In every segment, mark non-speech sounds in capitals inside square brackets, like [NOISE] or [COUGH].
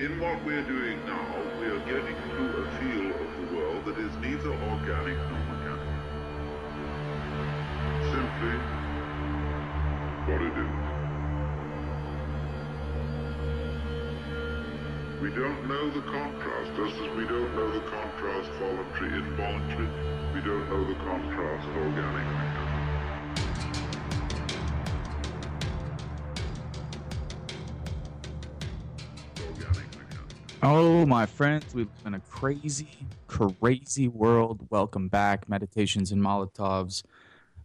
In what we're doing now, we are getting to a feel of the world that is neither organic nor mechanical. Simply what it is. We don't know the contrast, just as we don't know the contrast voluntary, involuntary. We don't know the contrast organic. Oh, my friends, we live in a crazy, crazy world. Welcome back, Meditations and Molotovs.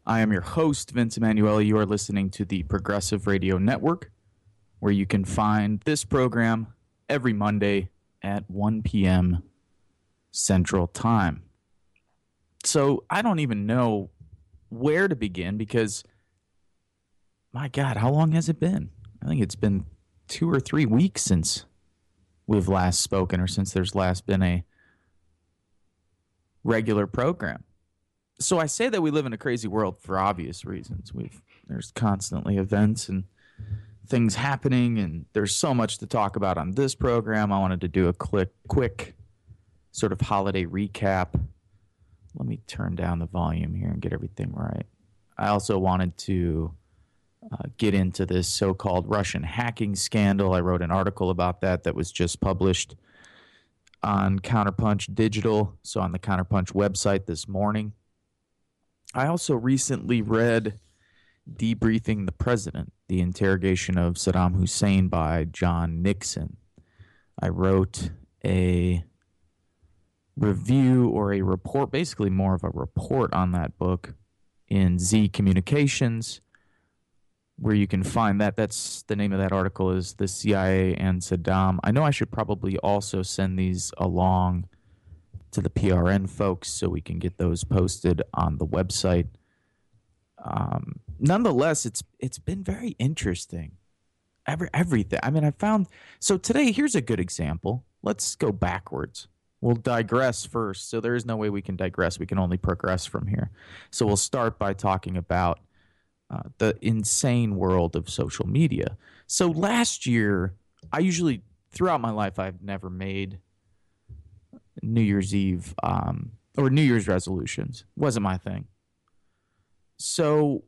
I am your host, Vince Emanuele. You are listening to the Progressive Radio Network, where you can find this program every Monday at 1 p.m. Central Time. So I don't even know where to begin because, my God, how long has it been? I think it's been two or three weeks since we've last spoken or since there's last been a regular program. So I say that we live in a crazy world for obvious reasons. We've there's constantly events and things happening and there's so much to talk about on this program. I wanted to do a quick quick sort of holiday recap. Let me turn down the volume here and get everything right. I also wanted to uh, get into this so called Russian hacking scandal. I wrote an article about that that was just published on Counterpunch Digital, so on the Counterpunch website this morning. I also recently read Debriefing the President, the interrogation of Saddam Hussein by John Nixon. I wrote a review or a report, basically more of a report on that book in Z Communications where you can find that. That's the name of that article is the CIA and Saddam. I know I should probably also send these along to the PRN folks so we can get those posted on the website. Um, nonetheless, it's it's been very interesting. Every everything. I mean, I found so today. Here's a good example. Let's go backwards. We'll digress first. So there is no way we can digress. We can only progress from here. So we'll start by talking about uh, the insane world of social media. So last year, I usually throughout my life I've never made New Year's Eve um, or New Year's resolutions. wasn't my thing. So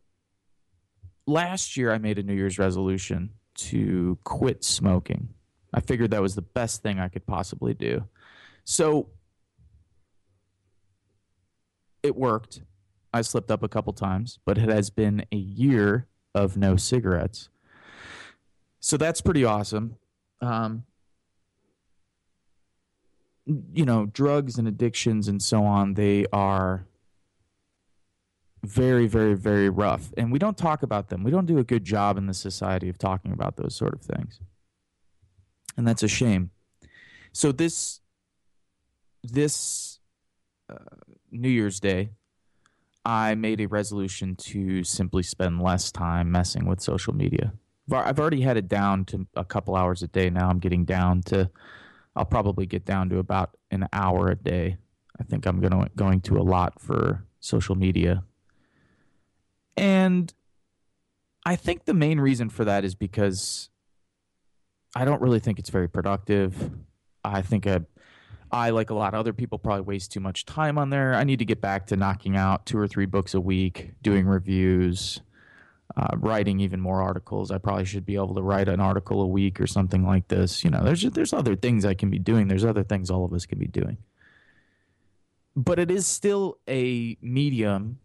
last year I made a New Year's resolution to quit smoking. I figured that was the best thing I could possibly do. So it worked. I slipped up a couple times, but it has been a year of no cigarettes. So that's pretty awesome. Um, you know, drugs and addictions and so on, they are very, very, very rough. And we don't talk about them. We don't do a good job in the society of talking about those sort of things. And that's a shame. So this this uh, New Year's Day, I made a resolution to simply spend less time messing with social media. I've already had it down to a couple hours a day. Now I'm getting down to, I'll probably get down to about an hour a day. I think I'm going to going to a lot for social media. And I think the main reason for that is because I don't really think it's very productive. I think a I, like a lot of other people, probably waste too much time on there. I need to get back to knocking out two or three books a week, doing reviews, uh, writing even more articles. I probably should be able to write an article a week or something like this. You know, there's there's other things I can be doing. There's other things all of us can be doing. But it is still a medium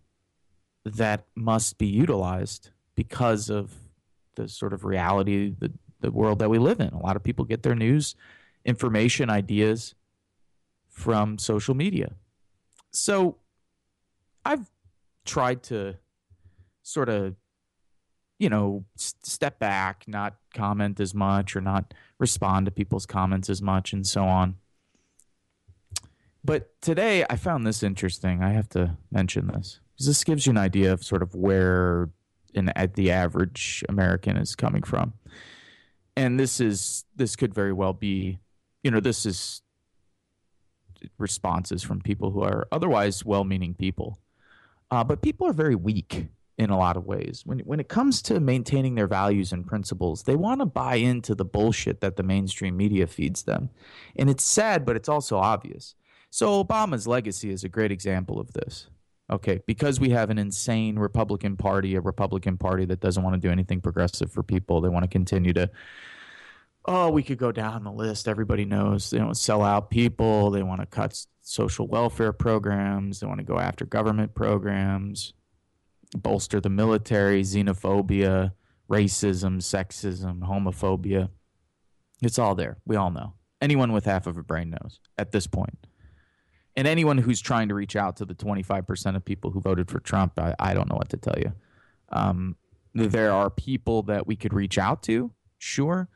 that must be utilized because of the sort of reality, the the world that we live in. A lot of people get their news, information, ideas from social media. So I've tried to sort of, you know, step back, not comment as much or not respond to people's comments as much and so on. But today I found this interesting. I have to mention this because this gives you an idea of sort of where an, at the average American is coming from. And this is this could very well be, you know, this is responses from people who are otherwise well-meaning people. Uh, but people are very weak. in a lot of ways. When when it comes to maintaining their values and principles, they want to buy into the bullshit that the mainstream media feeds them. And it's sad, but it's also obvious. So Obama's legacy is a great example of this. Okay, because we have an insane Republican Party, a Republican Party that doesn't want to do anything progressive for people. They want to continue to oh, we could go down the list. Everybody knows they don't sell out people. They want to cut social welfare programs. They want to go after government programs bolster the military, xenophobia, racism, sexism, homophobia. It's all there. We all know. Anyone with half of a brain knows at this point. And anyone who's trying to reach out to the 25% of people who voted for Trump, I, I don't know what to tell you. Um, there are people that we could reach out to, sure,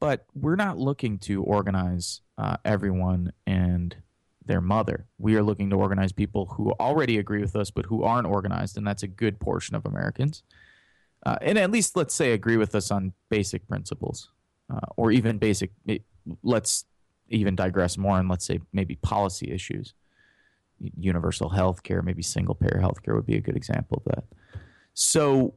but we're not looking to organize uh, everyone and their mother. We are looking to organize people who already agree with us, but who aren't organized, and that's a good portion of Americans. Uh, and at least, let's say, agree with us on basic principles, uh, or even basic. Let's even digress more, and let's say maybe policy issues, universal health care, maybe single payer health care would be a good example of that. So,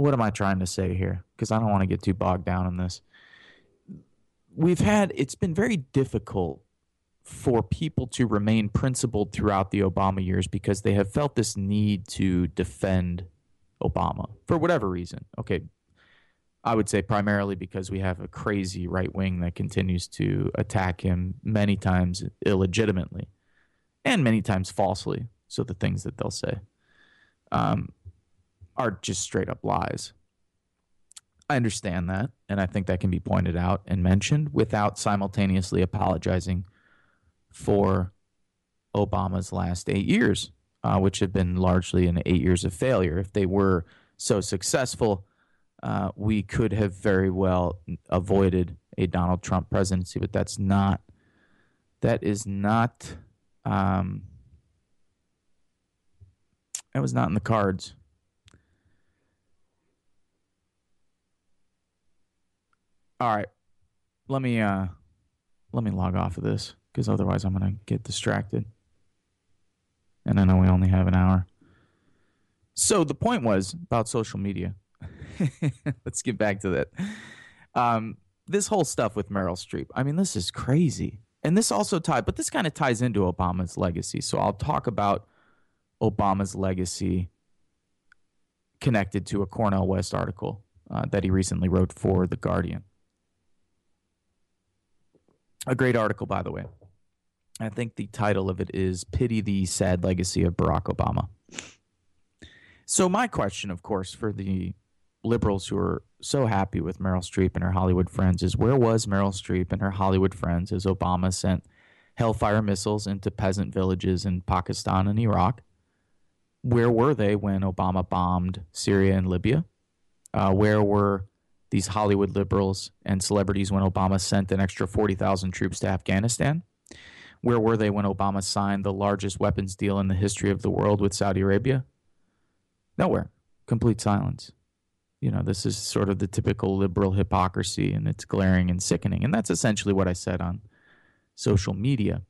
what am I trying to say here? Because I don't want to get too bogged down in this we've had it's been very difficult for people to remain principled throughout the Obama years because they have felt this need to defend Obama for whatever reason. Okay, I would say primarily because we have a crazy right wing that continues to attack him many times illegitimately and many times falsely. So the things that they'll say um, are just straight up lies. I understand that, and I think that can be pointed out and mentioned without simultaneously apologizing for Obama's last eight years, uh, which have been largely in eight years of failure. If they were so successful, uh, we could have very well avoided a Donald Trump presidency, but that's not. That is not. Um, that was not in the cards. All right. Let me uh let me log off of this because otherwise I'm gonna get distracted. And I know we only have an hour. So the point was about social media. [LAUGHS] Let's get back to that. Um, this whole stuff with Meryl Streep. I mean, this is crazy. And this also ties, but this kind of ties into Obama's legacy. So I'll talk about Obama's legacy connected to a Cornel West article uh, that he recently wrote for The Guardian. A great article, by the way. I think the title of it is Pity the Sad Legacy of Barack Obama. So, my question, of course, for the liberals who are so happy with Meryl Streep and her Hollywood friends is where was Meryl Streep and her Hollywood friends as Obama sent Hellfire missiles into peasant villages in Pakistan and Iraq? Where were they when Obama bombed Syria and Libya? Uh, where were these Hollywood liberals and celebrities when Obama sent an extra 40,000 troops to Afghanistan? Where were they when Obama signed the largest weapons deal in the history of the world with Saudi Arabia? Nowhere. Complete silence. You know, this is sort of the typical liberal hypocrisy, and it's glaring and sickening. And that's essentially what I said on social media.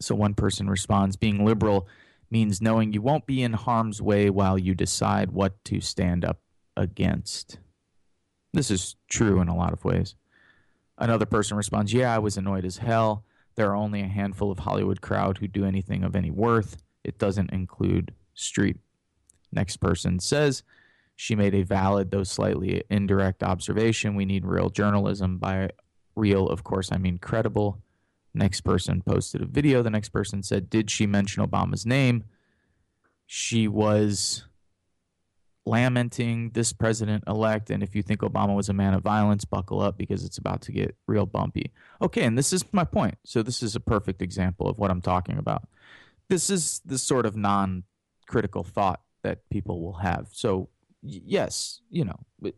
So one person responds being liberal means knowing you won't be in harm's way while you decide what to stand up against. This is true in a lot of ways. Another person responds, Yeah, I was annoyed as hell. There are only a handful of Hollywood crowd who do anything of any worth. It doesn't include Streep. Next person says, She made a valid, though slightly indirect observation. We need real journalism. By real, of course, I mean credible. Next person posted a video. The next person said, Did she mention Obama's name? She was lamenting this president elect. And if you think Obama was a man of violence, buckle up because it's about to get real bumpy. Okay, and this is my point. So, this is a perfect example of what I'm talking about. This is the sort of non critical thought that people will have. So, yes, you know,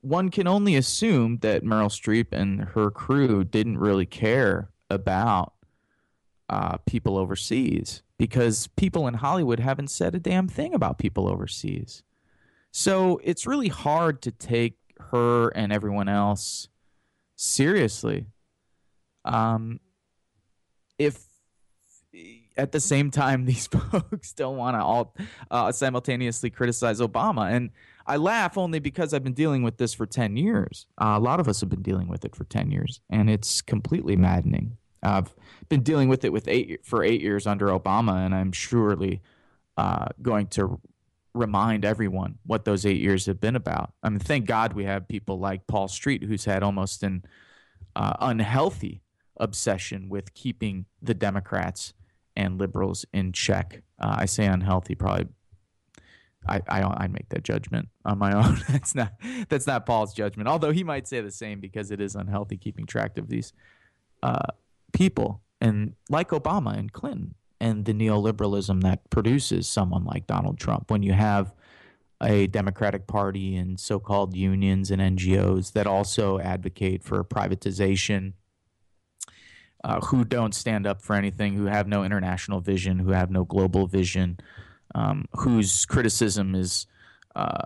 one can only assume that Meryl Streep and her crew didn't really care about uh, people overseas because people in Hollywood haven't said a damn thing about people overseas. So it's really hard to take her and everyone else seriously. Um, if at the same time, [LAUGHS] these [LAUGHS] folks don't want to all uh, simultaneously criticize Obama. And I laugh only because I've been dealing with this for 10 years. Uh, a lot of us have been dealing with it for 10 years, and it's completely maddening. I've been dealing with it with eight for eight years under Obama, and I'm surely uh, going to remind everyone what those eight years have been about. I mean, thank God we have people like Paul Street, who's had almost an uh, unhealthy obsession with keeping the Democrats and liberals in check. Uh, I say unhealthy, probably. I, I I make that judgment on my [LAUGHS] own. that's not that's not Paul's judgment. Although he might say the same because it is unhealthy keeping track of these uh, people and like Obama and Clinton and the neoliberalism that produces someone like Donald Trump. When you have a Democratic Party and so-called unions and NGOs that also advocate for privatization uh, who don't stand up for anything, who have no international vision, who have no global vision, um, whose criticism is uh,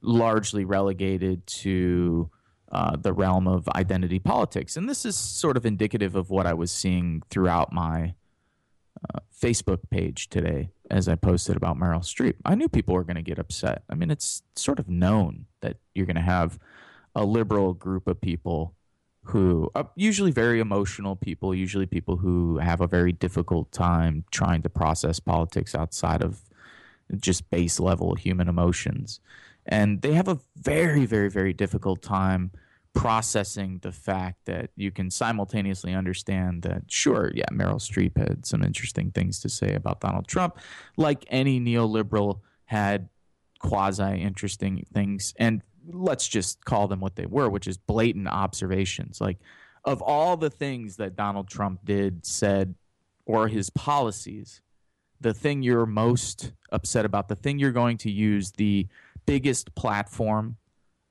largely relegated to uh, the realm of identity politics. And this is sort of indicative of what I was seeing throughout my uh, Facebook page today as I posted about Meryl Streep. I knew people were going to get upset. I mean, it's sort of known that you're going to have a liberal group of people who are usually very emotional people, usually people who have a very difficult time trying to process politics outside of just base level human emotions. And they have a very, very, very difficult time processing the fact that you can simultaneously understand that, sure, yeah, Meryl Streep had some interesting things to say about Donald Trump, like any neoliberal had quasi interesting things. And let's just call them what they were, which is blatant observations. Like, of all the things that Donald Trump did, said, or his policies, the thing you're most upset about, the thing you're going to use the biggest platform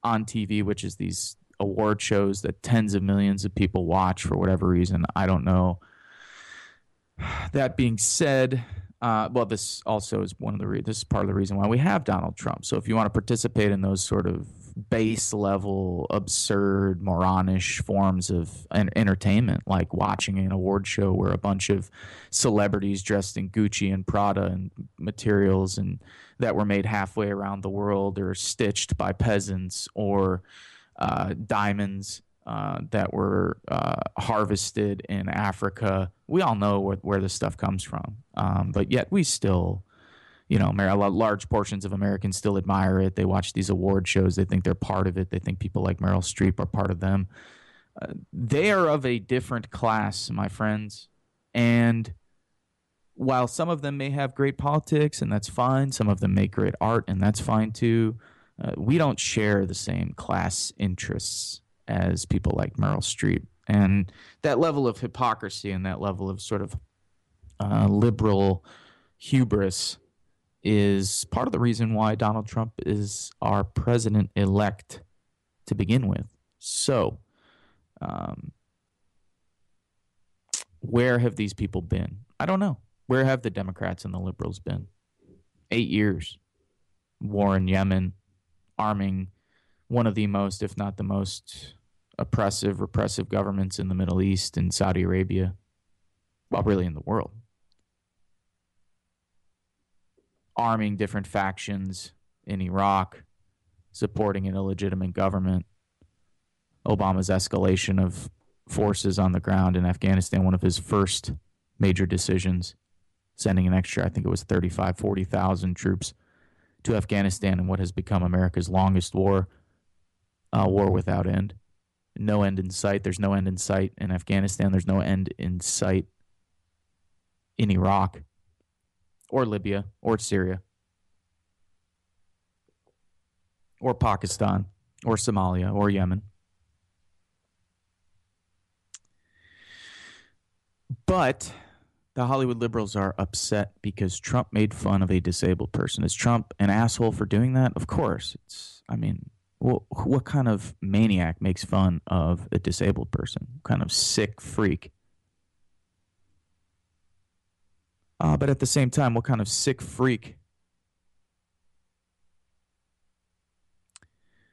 on TV, which is these award shows that tens of millions of people watch for whatever reason. I don't know. That being said, uh, well, this also is one of the re- this is part of the reason why we have Donald Trump. So if you want to participate in those sort of base level, absurd, moronish forms of entertainment, like watching an award show where a bunch of celebrities dressed in Gucci and Prada and materials and that were made halfway around the world or stitched by peasants or uh, diamonds uh, that were uh, harvested in Africa. We all know where, where this stuff comes from, um, but yet we still you know, large portions of Americans still admire it. They watch these award shows. They think they're part of it. They think people like Meryl Streep are part of them. Uh, they are of a different class, my friends. And while some of them may have great politics, and that's fine, some of them make great art, and that's fine too, uh, we don't share the same class interests as people like Meryl Streep. And that level of hypocrisy and that level of sort of uh, liberal hubris is part of the reason why Donald Trump is our president elect to begin with. So, um, where have these people been? I don't know. Where have the Democrats and the liberals been? Eight years. War in Yemen, arming one of the most, if not the most, oppressive, repressive governments in the Middle East and Saudi Arabia. Well, really in the world arming different factions in Iraq, supporting an illegitimate government, Obama's escalation of forces on the ground in Afghanistan, one of his first major decisions, sending an extra, I think it was 35, 40,000 troops to Afghanistan and what has become America's longest war, uh, war without end. No end in sight. There's no end in sight in Afghanistan. There's no end in sight in Iraq or Libya or Syria or Pakistan or Somalia or Yemen. But the Hollywood liberals are upset because Trump made fun of a disabled person. Is Trump an asshole for doing that? Of course. It's I mean, what, what kind of maniac makes fun of a disabled person? What kind of sick freak Uh, but at the same time, what kind of sick freak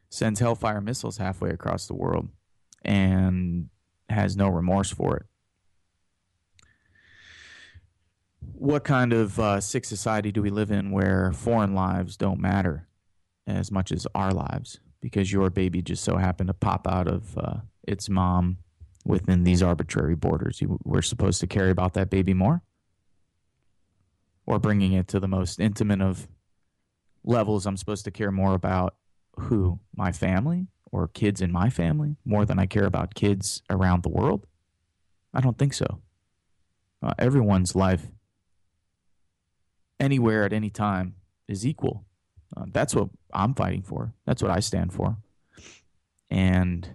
sends Hellfire missiles halfway across the world and has no remorse for it? What kind of uh, sick society do we live in where foreign lives don't matter as much as our lives because your baby just so happened to pop out of uh, its mom within these arbitrary borders? You, we're supposed to care about that baby more? Or bringing it to the most intimate of levels, I'm supposed to care more about who? My family or kids in my family more than I care about kids around the world? I don't think so. Uh, everyone's life, anywhere at any time, is equal. Uh, that's what I'm fighting for. That's what I stand for. And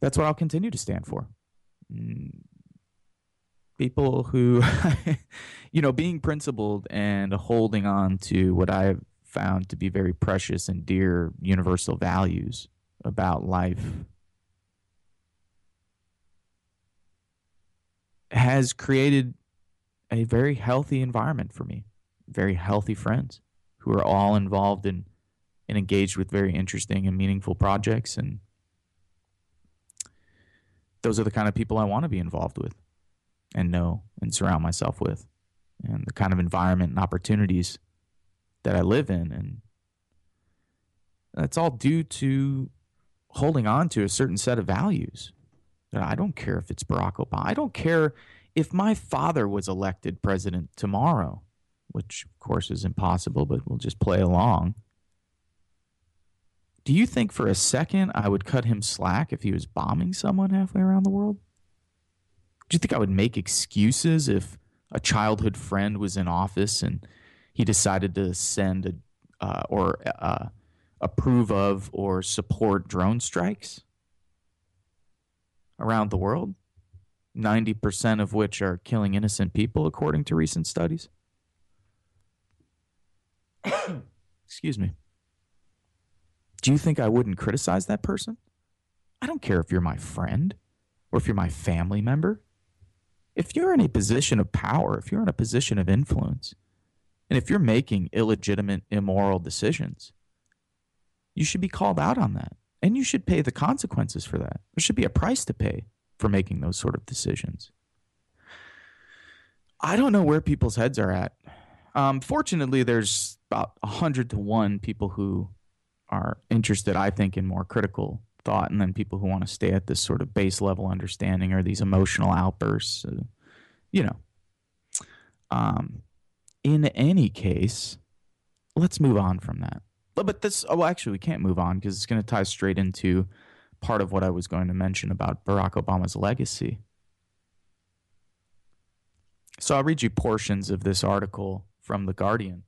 that's what I'll continue to stand for. Mm, people who, [LAUGHS] you know, being principled and holding on to what I've found to be very precious and dear universal values about life has created a very healthy environment for me, very healthy friends who are all involved in and engaged with very interesting and meaningful projects and those are the kind of people I want to be involved with and know and surround myself with and the kind of environment and opportunities that I live in. And that's all due to holding on to a certain set of values. That I don't care if it's Barack Obama. I don't care if my father was elected president tomorrow, which of course is impossible, but we'll just play along. Do you think for a second I would cut him slack if he was bombing someone halfway around the world? Do you think I would make excuses if a childhood friend was in office and he decided to send a, uh, or uh, approve of or support drone strikes around the world, 90% of which are killing innocent people, according to recent studies. [COUGHS] Excuse me. Do you think I wouldn't criticize that person? I don't care if you're my friend or if you're my family member. If you're in a position of power, if you're in a position of influence, and if you're making illegitimate, immoral decisions, you should be called out on that. And you should pay the consequences for that. There should be a price to pay for making those sort of decisions. I don't know where people's heads are at. Um, fortunately, there's about 100 to 1 people who are interested, I think, in more critical thought, and then people who want to stay at this sort of base level understanding or these emotional outbursts. Uh, you know. Um, in any case, let's move on from that. But this, oh, actually, we can't move on because it's going to tie straight into part of what I was going to mention about Barack Obama's legacy. So I'll read you portions of this article from The Guardian.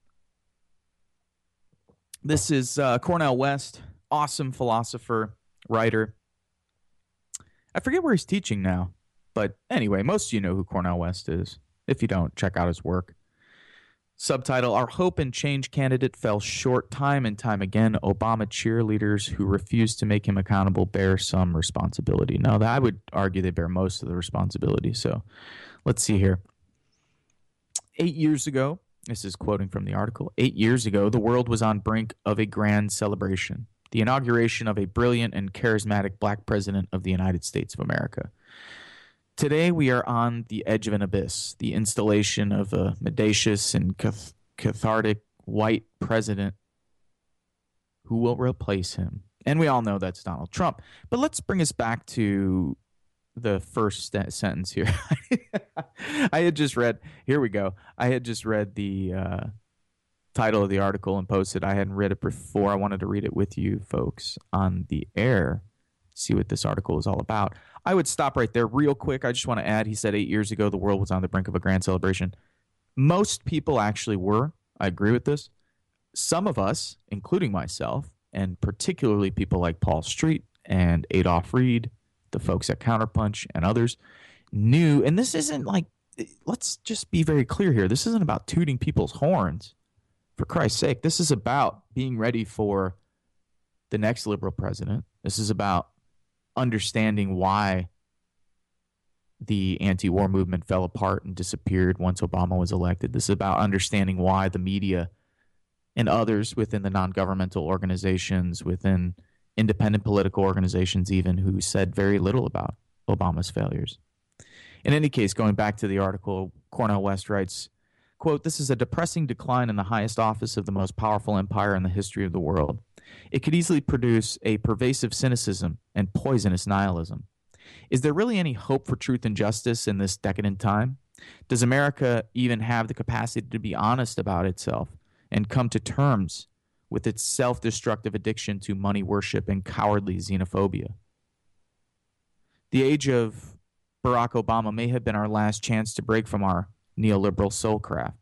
This is uh, Cornel West, awesome philosopher, writer. I forget where he's teaching now, but anyway, most of you know who Cornel West is. If you don't, check out his work. Subtitle Our Hope and Change candidate fell short time and time again. Obama cheerleaders who refuse to make him accountable bear some responsibility. Now, I would argue they bear most of the responsibility. So let's see here. Eight years ago, this is quoting from the article, eight years ago, the world was on brink of a grand celebration the inauguration of a brilliant and charismatic black president of the United States of America. Today, we are on the edge of an abyss, the installation of a mendacious and cath- cathartic white president who will replace him. And we all know that's Donald Trump. But let's bring us back to the first st- sentence here. [LAUGHS] I had just read, here we go. I had just read the uh, title of the article and posted. I hadn't read it before. I wanted to read it with you folks on the air, see what this article is all about. I would stop right there real quick. I just want to add he said eight years ago the world was on the brink of a grand celebration. Most people actually were. I agree with this. Some of us, including myself, and particularly people like Paul Street and Adolph Reed, the folks at Counterpunch and others, knew, and this isn't like, let's just be very clear here. This isn't about tooting people's horns. For Christ's sake, this is about being ready for the next liberal president. This is about understanding why the anti war movement fell apart and disappeared once Obama was elected. This is about understanding why the media and others within the non governmental organizations, within independent political organizations, even who said very little about Obama's failures. In any case, going back to the article, Cornel West writes, quote, This is a depressing decline in the highest office of the most powerful empire in the history of the world. It could easily produce a pervasive cynicism and poisonous nihilism. Is there really any hope for truth and justice in this decadent time? Does America even have the capacity to be honest about itself and come to terms with its self destructive addiction to money worship and cowardly xenophobia? The age of Barack Obama may have been our last chance to break from our neoliberal soulcraft.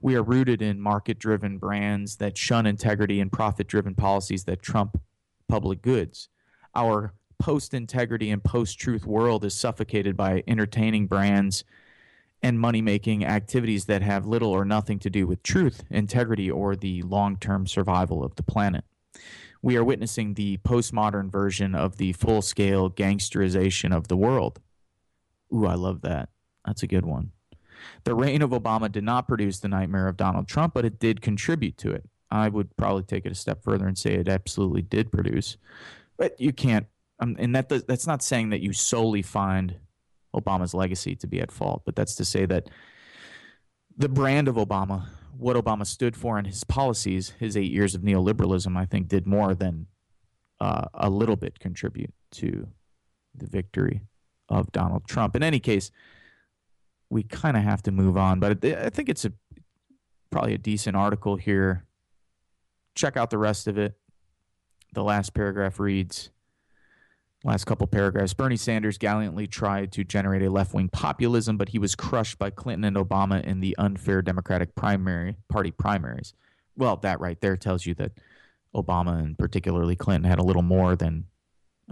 We are rooted in market driven brands that shun integrity and profit driven policies that trump public goods. Our post integrity and post truth world is suffocated by entertaining brands and money making activities that have little or nothing to do with truth, integrity, or the long term survival of the planet. We are witnessing the postmodern version of the full scale gangsterization of the world. Ooh, I love that. That's a good one. The reign of Obama did not produce the nightmare of Donald Trump, but it did contribute to it. I would probably take it a step further and say it absolutely did produce. But you can't, um, and that that's not saying that you solely find Obama's legacy to be at fault, but that's to say that the brand of Obama, what Obama stood for, and his policies, his eight years of neoliberalism, I think, did more than uh, a little bit contribute to the victory of Donald Trump. In any case, we kind of have to move on, but I think it's a probably a decent article here. Check out the rest of it. The last paragraph reads Last couple paragraphs. Bernie Sanders gallantly tried to generate a left wing populism, but he was crushed by Clinton and Obama in the unfair Democratic primary party primaries. Well, that right there tells you that Obama and particularly Clinton had a little more than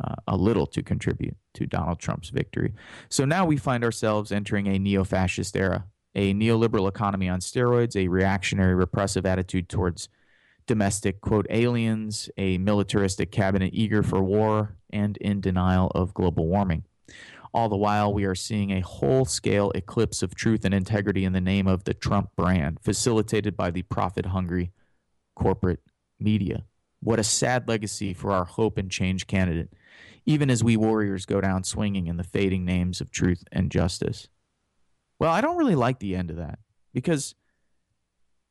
uh, a little to contribute to Donald Trump's victory. So now we find ourselves entering a neo fascist era, a neoliberal economy on steroids, a reactionary repressive attitude towards domestic, quote, aliens, a militaristic cabinet eager for war, and in denial of global warming. All the while, we are seeing a whole scale eclipse of truth and integrity in the name of the Trump brand, facilitated by the profit hungry corporate media. What a sad legacy for our hope and change candidate, even as we warriors go down swinging in the fading names of truth and justice. Well, I don't really like the end of that because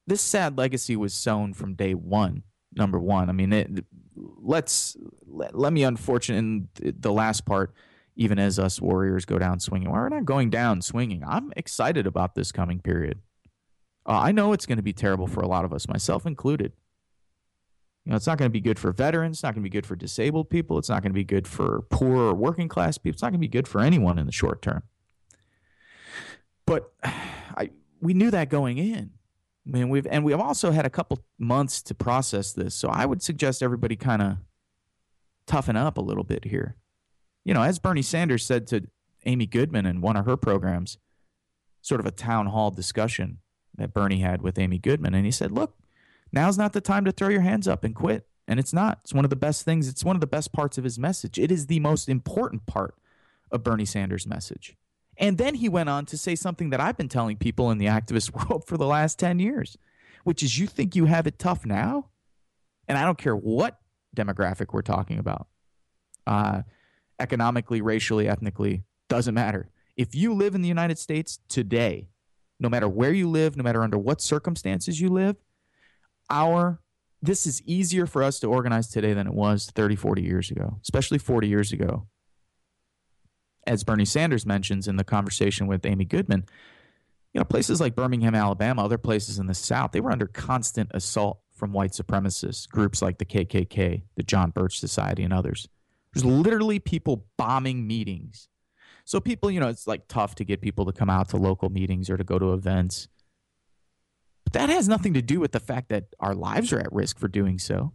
this sad legacy was sown from day one. Number one, I mean, it, let's let, let me unfortunate in the last part. Even as us warriors go down swinging, well, we're not going down swinging. I'm excited about this coming period. Uh, I know it's going to be terrible for a lot of us, myself included. You know, it's not going to be good for veterans. It's not going to be good for disabled people. It's not going to be good for poor or working class people. It's not going to be good for anyone in the short term. But I, we knew that going in. I mean, we've and we've also had a couple months to process this, so I would suggest everybody kind of toughen up a little bit here. You know, as Bernie Sanders said to Amy Goodman in one of her programs, sort of a town hall discussion that Bernie had with Amy Goodman, and he said, "Look, now's not the time to throw your hands up and quit." And it's not. It's one of the best things. It's one of the best parts of his message. It is the most important part of Bernie Sanders' message. And then he went on to say something that I've been telling people in the activist [LAUGHS] world for the last 10 years, which is you think you have it tough now? And I don't care what demographic we're talking about uh, economically, racially, ethnically, doesn't matter. If you live in the United States today, no matter where you live, no matter under what circumstances you live, our this is easier for us to organize today than it was 30, 40 years ago, especially 40 years ago as Bernie Sanders mentions in the conversation with Amy Goodman, you know, places like Birmingham, Alabama, other places in the South, they were under constant assault from white supremacists, groups like the KKK, the John Birch Society, and others. There's literally people bombing meetings. So people, you know, it's like tough to get people to come out to local meetings or to go to events. But that has nothing to do with the fact that our lives are at risk for doing so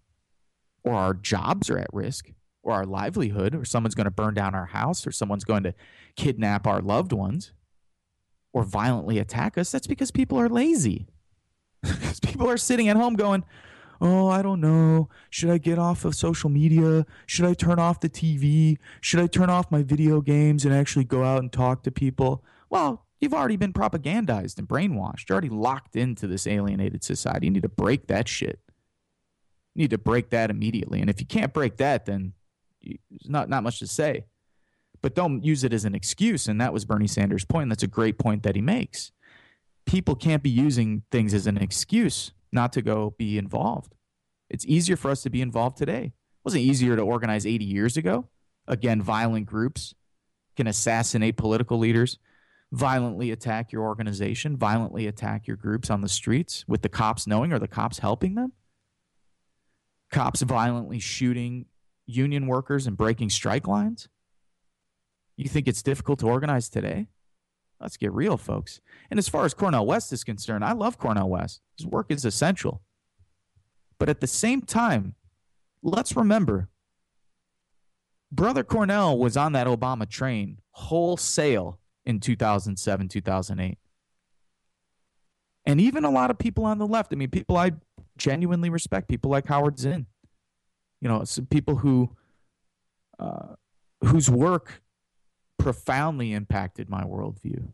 or our jobs are at risk or our livelihood, or someone's going to burn down our house, or someone's going to kidnap our loved ones, or violently attack us, that's because people are lazy. Because [LAUGHS] people are sitting at home going, Oh, I don't know. Should I get off of social media? Should I turn off the TV? Should I turn off my video games and actually go out and talk to people? Well, you've already been propagandized and brainwashed. You're already locked into this alienated society. You need to break that shit. You need to break that immediately. And if you can't break that, then there's not not much to say. But don't use it as an excuse. And that was Bernie Sanders' point. And that's a great point that he makes. People can't be using things as an excuse not to go be involved. It's easier for us to be involved today. It wasn't easier to organize 80 years ago. Again, violent groups can assassinate political leaders, violently attack your organization, violently attack your groups on the streets with the cops knowing or the cops helping them. Cops violently shooting union workers and breaking strike lines. You think it's difficult to organize today? Let's get real, folks. And as far as Cornel West is concerned, I love Cornel West. His work is essential. But at the same time, let's remember Brother Cornel was on that Obama train wholesale in 2007, 2008. And even a lot of people on the left, I mean, people I genuinely respect, people like Howard Zinn, you know, some people who, uh, whose work profoundly impacted my worldview,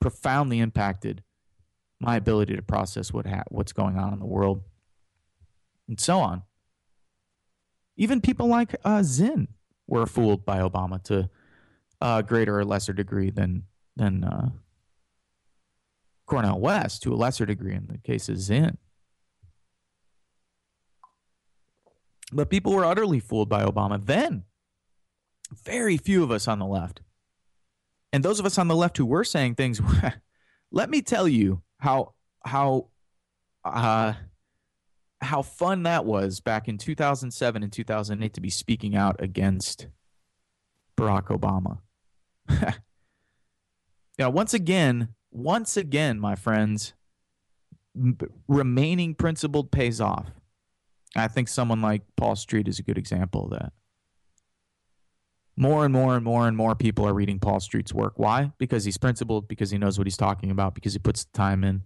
profoundly impacted my ability to process what ha- what's going on in the world, and so on. Even people like uh, Zinn were fooled by Obama to a greater or lesser degree than than uh, Cornel West, to a lesser degree in the case of Zinn. But people were utterly fooled by Obama then. Very few of us on the left. And those of us on the left who were saying things, [LAUGHS] let me tell you how how uh, how fun that was back in 2007 and 2008 to be speaking out against Barack Obama. [LAUGHS] yeah, once again, once again, my friends, remaining principled pays off. I think someone like Paul Street is a good example of that. More and more and more and more people are reading Paul Street's work. Why? Because he's principled, because he knows what he's talking about, because he puts the time in.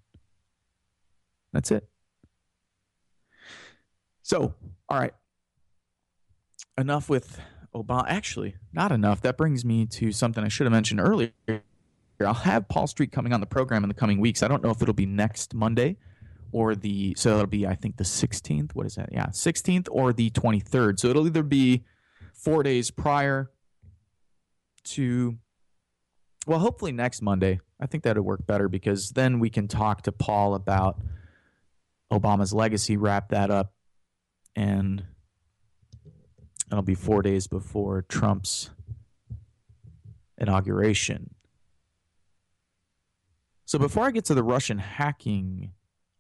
That's it. So, all right. Enough with Obama. Actually, not enough. That brings me to something I should have mentioned earlier. I'll have Paul Street coming on the program in the coming weeks. I don't know if it'll be next Monday or the so it'll be I think the 16th. What is that? Yeah, 16th or the 23rd. So it'll either be 4 days prior to well, hopefully next Monday. I think that'd work better because then we can talk to Paul about Obama's legacy, wrap that up, and it'll be four days before Trump's inauguration. So before I get to the Russian hacking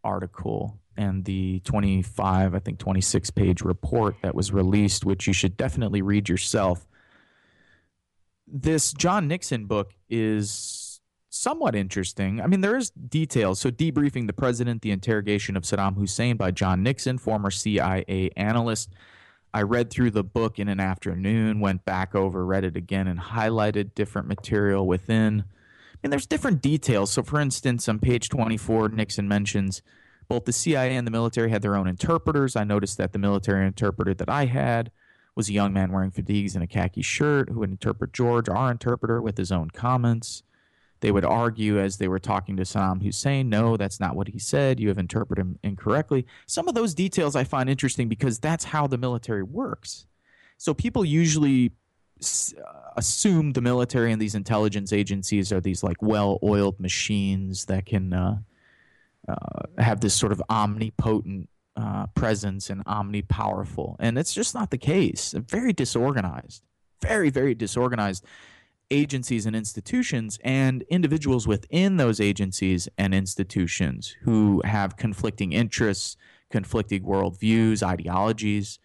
article and the 25, I think 26 page report that was released, which you should definitely read yourself, this John Nixon book is somewhat interesting. I mean, there is details. So, debriefing the president, the interrogation of Saddam Hussein by John Nixon, former CIA analyst. I read through the book in an afternoon, went back over, read it again, and highlighted different material within. And there's different details. So, for instance, on page 24, Nixon mentions both the CIA and the military had their own interpreters. I noticed that the military interpreter that I had was a young man wearing fatigues and a khaki shirt who would interpret George, our interpreter, with his own comments. They would argue as they were talking to Saddam Hussein, no, that's not what he said. You have interpreted him incorrectly. Some of those details I find interesting because that's how the military works. So people usually assume the military and these intelligence agencies are these like well-oiled machines that can uh, uh, have this sort of omnipotent uh, presence and omnipowerful, and it's just not the case. Very disorganized, very very disorganized agencies and institutions, and individuals within those agencies and institutions who have conflicting interests, conflicting worldviews, ideologies.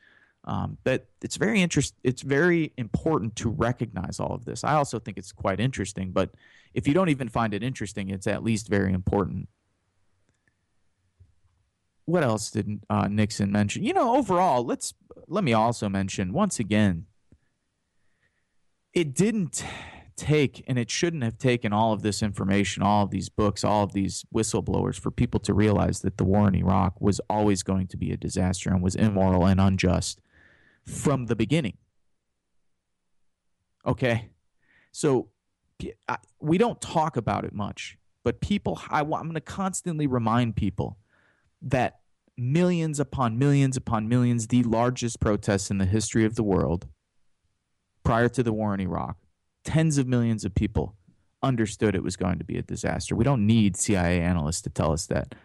Um, but it's very interest. It's very important to recognize all of this. I also think it's quite interesting. But if you don't even find it interesting, it's at least very important. What else did uh, Nixon mention? You know, overall, let's let me also mention once again. It didn't take, and it shouldn't have taken all of this information, all of these books, all of these whistleblowers for people to realize that the war in Iraq was always going to be a disaster and was immoral and unjust from the beginning. Okay? So we don't talk about it much, but people, I, I'm going to constantly remind people that millions upon millions upon millions, the largest protests in the history of the world prior to the war in Iraq, tens of millions of people understood it was going to be a disaster. We don't need CIA analysts to tell us that.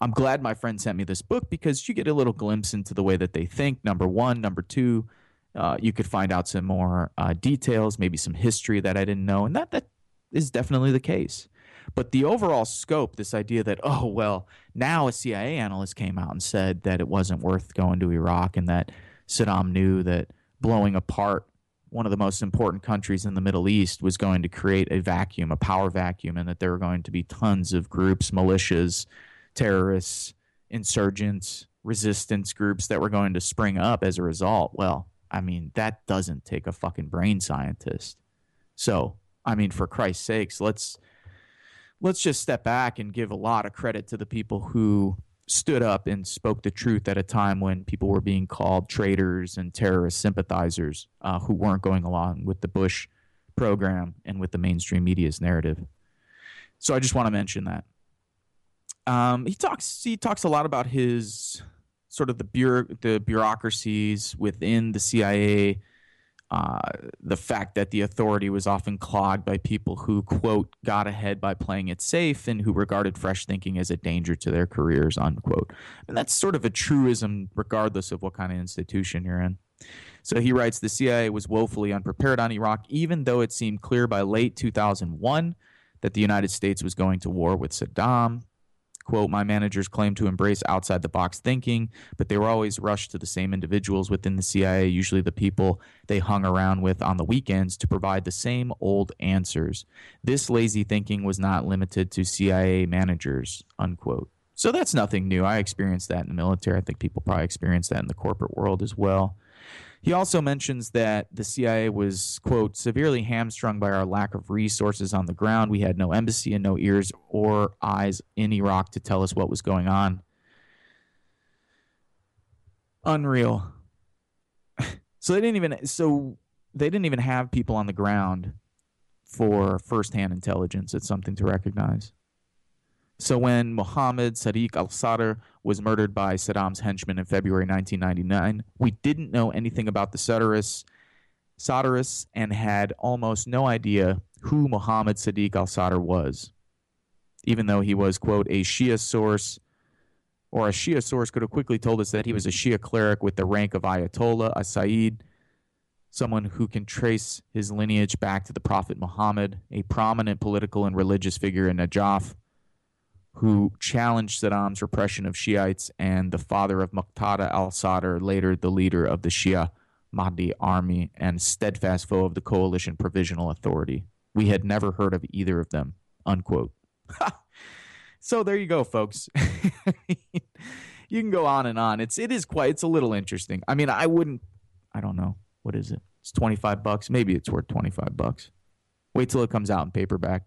I'm glad my friend sent me this book because you get a little glimpse into the way that they think. Number one, number two, uh, you could find out some more uh, details, maybe some history that I didn't know, and that that is definitely the case. But the overall scope, this idea that oh well, now a CIA analyst came out and said that it wasn't worth going to Iraq, and that Saddam knew that blowing apart one of the most important countries in the Middle East was going to create a vacuum, a power vacuum, and that there were going to be tons of groups, militias, terrorists, insurgents, resistance groups that were going to spring up as a result. Well, I mean, that doesn't take a fucking brain scientist. So, I mean, for Christ's sakes, let's let's just step back and give a lot of credit to the people who stood up and spoke the truth at a time when people were being called traitors and terrorist sympathizers uh, who weren't going along with the Bush program and with the mainstream media's narrative. So I just want to mention that. Um, he talks. He talks a lot about his sort of the bureau- the bureaucracies within the CIA. Uh, the fact that the authority was often clogged by people who quote got ahead by playing it safe and who regarded fresh thinking as a danger to their careers unquote. And that's sort of a truism regardless of what kind of institution you're in. So he writes the cia was woefully unprepared on iraq even though it seemed clear by late 2001 that the united states was going to war with saddam Quote, my managers claimed to embrace outside the box thinking, but they were always rushed to the same individuals within the CIA, usually the people they hung around with on the weekends, to provide the same old answers. This lazy thinking was not limited to CIA managers, unquote. So that's nothing new. I experienced that in the military. I think people probably experience that in the corporate world as well. He also mentions that the CIA was, quote, severely hamstrung by our lack of resources on the ground. We had no embassy and no ears or eyes in Iraq to tell us what was going on. Unreal. [LAUGHS] so they didn't even so they didn't even have people on the ground for firsthand intelligence. It's something to recognize. So when Mohammed Sadiq al Sadr was murdered by Saddam's henchmen in February 1999, we didn't know anything about the Sadrists and had almost no idea who Muhammad Sadiq al Sadr was, even though he was, quote, a Shia source, or a Shia source could have quickly told us that he was a Shia cleric with the rank of Ayatollah, a Sayyid, someone who can trace his lineage back to the Prophet Muhammad, a prominent political and religious figure in Najaf who challenged Saddam's repression of Shiites, and the father of Muqtada al Sadr, later the leader of the Shia Mahdi army and steadfast foe of the coalition provisional authority. We had never heard of either of them. Unquote. [LAUGHS] so there you go, folks. [LAUGHS] you can go on and on. It's it is quite it's a little interesting. I mean, I wouldn't I don't know. What is it? It's 25 bucks. Maybe it's worth 25 bucks. Wait till it comes out in paperback.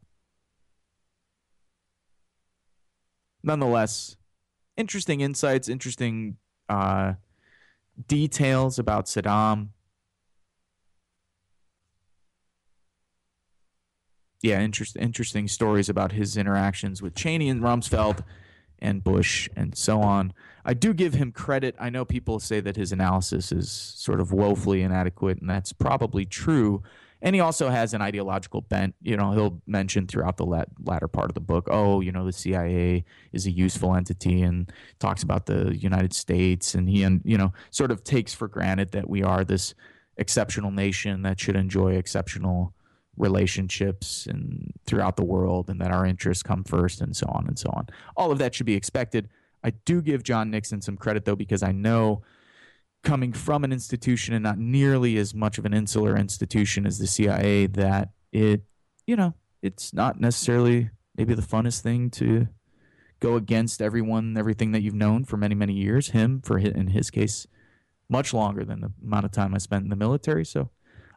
Nonetheless, interesting insights, interesting uh, details about Saddam. Yeah, interest, interesting stories about his interactions with Cheney and Rumsfeld and Bush and so on. I do give him credit. I know people say that his analysis is sort of woefully inadequate, and that's probably true and he also has an ideological bent. You know, he'll mention throughout the latter part of the book, oh, you know, the CIA is a useful entity, and talks about the United States, and he, and you know, sort of takes for granted that we are this exceptional nation that should enjoy exceptional relationships and throughout the world, and that our interests come first, and so on and so on. All of that should be expected. I do give John Nixon some credit though, because I know coming from an institution and not nearly as much of an insular institution as the CIA that it you know it's not necessarily maybe the funnest thing to go against everyone everything that you've known for many many years him for in his case much longer than the amount of time I spent in the military. So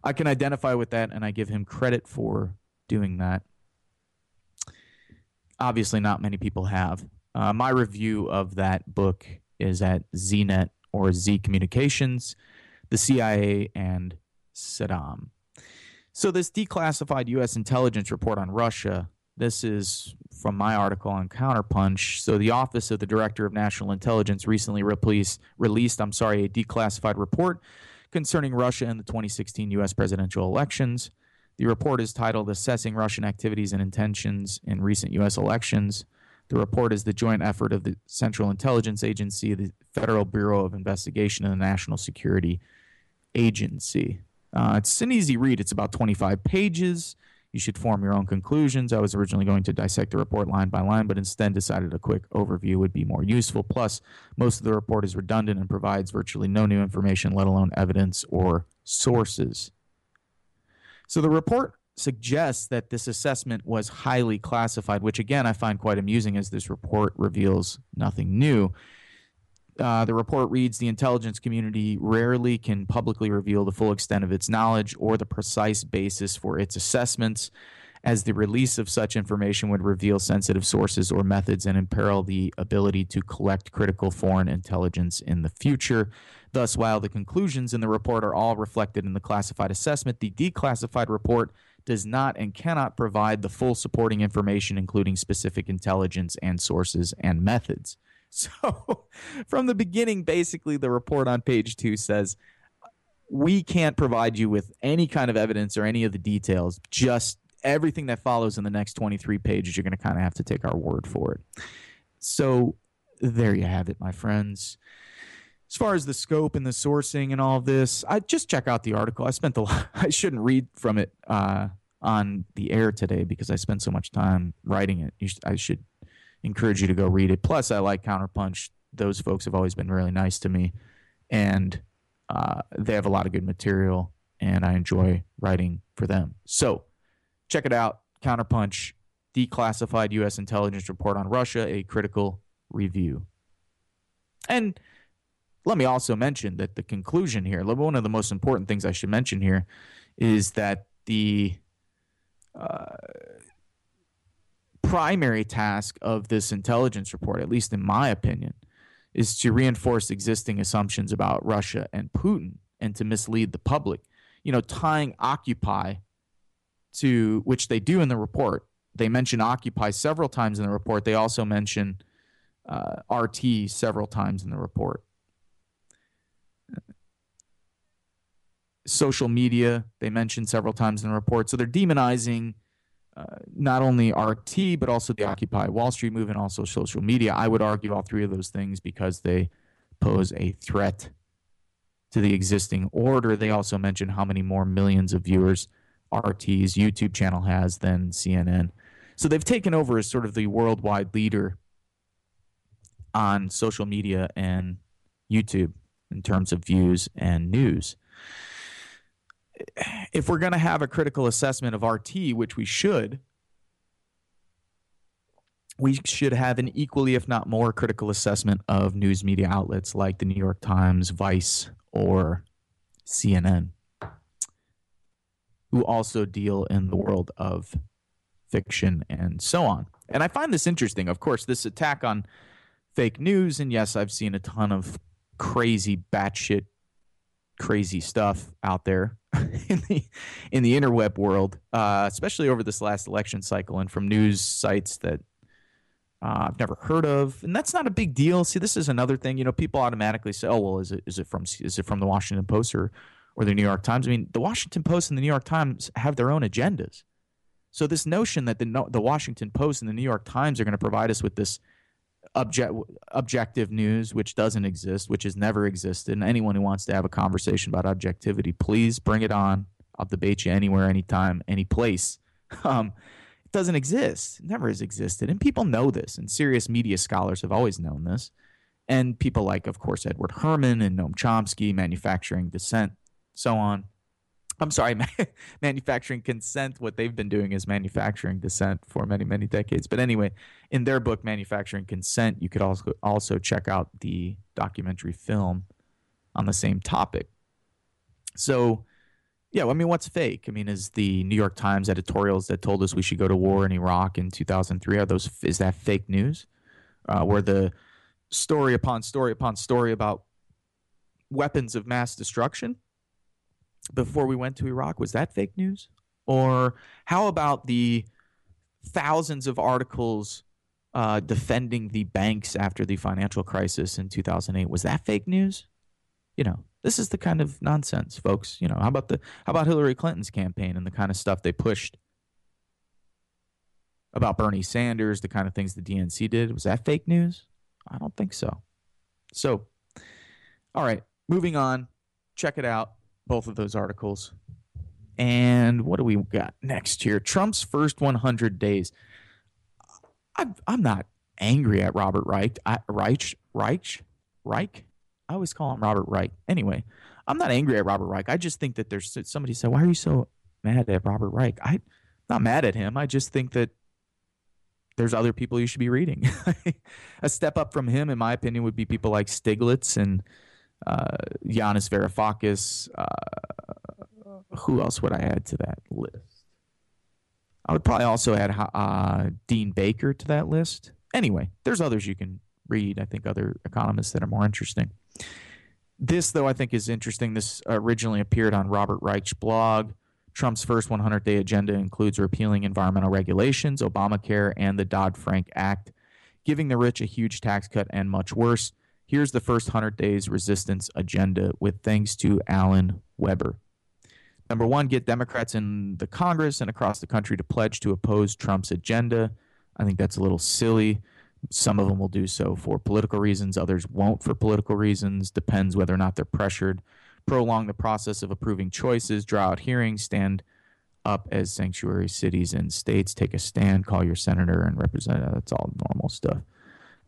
I can identify with that and I give him credit for doing that. Obviously not many people have. Uh, my review of that book is at znet or Z Communications, the CIA, and Saddam. So, this declassified U.S. intelligence report on Russia, this is from my article on Counterpunch. So, the Office of the Director of National Intelligence recently released, released I'm sorry, a declassified report concerning Russia in the 2016 U.S. presidential elections. The report is titled Assessing Russian Activities and Intentions in Recent U.S. Elections. The report is the joint effort of the Central Intelligence Agency, the Federal Bureau of Investigation, and the National Security Agency. Uh, it's an easy read, it's about 25 pages. You should form your own conclusions. I was originally going to dissect the report line by line, but instead decided a quick overview would be more useful. Plus, most of the report is redundant and provides virtually no new information, let alone evidence or sources. So the report suggests that this assessment was highly classified, which again I find quite amusing as this report reveals nothing new. Uh, the report reads The intelligence community rarely can publicly reveal the full extent of its knowledge or the precise basis for its assessments, as the release of such information would reveal sensitive sources or methods and imperil the ability to collect critical foreign intelligence in the future. Thus, while the conclusions in the report are all reflected in the classified assessment, the declassified report does not and cannot provide the full supporting information, including specific intelligence and sources and methods. [LAUGHS] So, from the beginning, basically, the report on page two says we can't provide you with any kind of evidence or any of the details, just everything that follows in the next 23 pages. You're going to kind of have to take our word for it. So, there you have it, my friends. As far as the scope and the sourcing and all of this, I just check out the article. I spent the [LAUGHS] I shouldn't read from it uh, on the air today because I spent so much time writing it. I should encourage you to go read it. Plus, I like Counterpunch. Those folks have always been really nice to me, and uh, they have a lot of good material, and I enjoy writing for them. So, check it out. Counterpunch, declassified U.S. intelligence report on Russia, a critical review. And let me also mention that the conclusion here, one of the most important things I should mention here, is that the uh, primary task of this intelligence report, at least in my opinion, is to reinforce existing assumptions about Russia and Putin and to mislead the public. You know, tying Occupy to which they do in the report. They mention Occupy several times in the report. They also mention uh, RT several times in the report. Social media, they mentioned several times in the report. So they're demonizing uh, not only RT, but also the Occupy Wall Street movement, also social media. I would argue all three of those things because they pose a threat to the existing order. They also mentioned how many more millions of viewers RT's YouTube channel has than CNN. So they've taken over as sort of the worldwide leader on social media and YouTube in terms of views and news if we're going to have a critical assessment of RT, which we should, we should have an equally, if not more, critical assessment of news media outlets like the New York Times, Vice, or CNN, who also deal in the world of fiction and so on. And I find this interesting. Of course, this attack on fake news, and yes, I've seen a ton of crazy, batshit, crazy stuff out there [LAUGHS] in the in the interweb world, uh, especially over this last election cycle, and from news sites that uh, I've never heard of, and that's not a big deal. See, this is another thing. You know, people automatically say, "Oh, well, is it is it from is it from the Washington Post or or the New York Times?" I mean, the Washington Post and the New York Times have their own agendas. So this notion that the the Washington Post and the New York Times are going to provide us with this object, objective news, which doesn't exist, which has never existed. And anyone who wants to have a conversation about objectivity, please bring it on. I'll debate you anywhere, anytime, any place. [LAUGHS] Um, it doesn't exist. It never has existed. And people know this, and serious media scholars have always known this. And people like, of course, Edward Herman and Noam Chomsky, manufacturing dissent, so on. I'm sorry, [LAUGHS] manufacturing consent. What they've been doing is manufacturing dissent for many, many decades. But anyway, in their book, Manufacturing Consent, you could also also check out the documentary film on the same topic. So, yeah, I mean, what's fake? I mean, is the New York Times editorials that told us we should go to war in Iraq in 2003 are those is that fake news? Uh, where the story upon story upon story about weapons of mass destruction before we went to Iraq. Was that fake news? Or how about the thousands of articles uh, defending the banks after the financial crisis in 2008? Was that fake news? You know, This is the kind of nonsense, folks. You know, how about the how about Hillary Clinton's campaign and the kind of stuff they pushed about Bernie Sanders, the kind of things the DNC did? Was that fake news? I don't think so. So, all right, moving on. Check it out, both of those articles. And what do we got next here? Trump's first 100 days. I'm, I'm not angry at Robert Reich. I, Reich, Reich, Reich. I always call him Robert Reich. Anyway, I'm not angry at Robert Reich. I just think that there's somebody said, "Why are you so mad at Robert Reich?" I'm not mad at him. I just think that there's other people you should be reading. [LAUGHS] a step up from him, in my opinion, would be people like Stiglitz and uh, Yanis Varoufakis. Uh, who else would I add to that list? I would probably also add uh, Dean Baker to that list. Anyway, there's others you can read. I think other economists that are more interesting. This, though, I think is interesting. This originally appeared on Robert Reich's blog. Trump's first 100 day agenda includes repealing environmental regulations, Obamacare, and the Dodd Frank Act, giving the rich a huge tax cut, and much worse. Here's the first 100 days resistance agenda with thanks to Alan Webber. Number one, get Democrats in the Congress and across the country to pledge to oppose Trump's agenda. I think that's a little silly. Some of them will do so for political reasons, others won't for political reasons. Depends whether or not they're pressured. Prolong the process of approving choices, draw out hearings, stand up as sanctuary cities and states, take a stand, call your senator and representative. That's all normal stuff.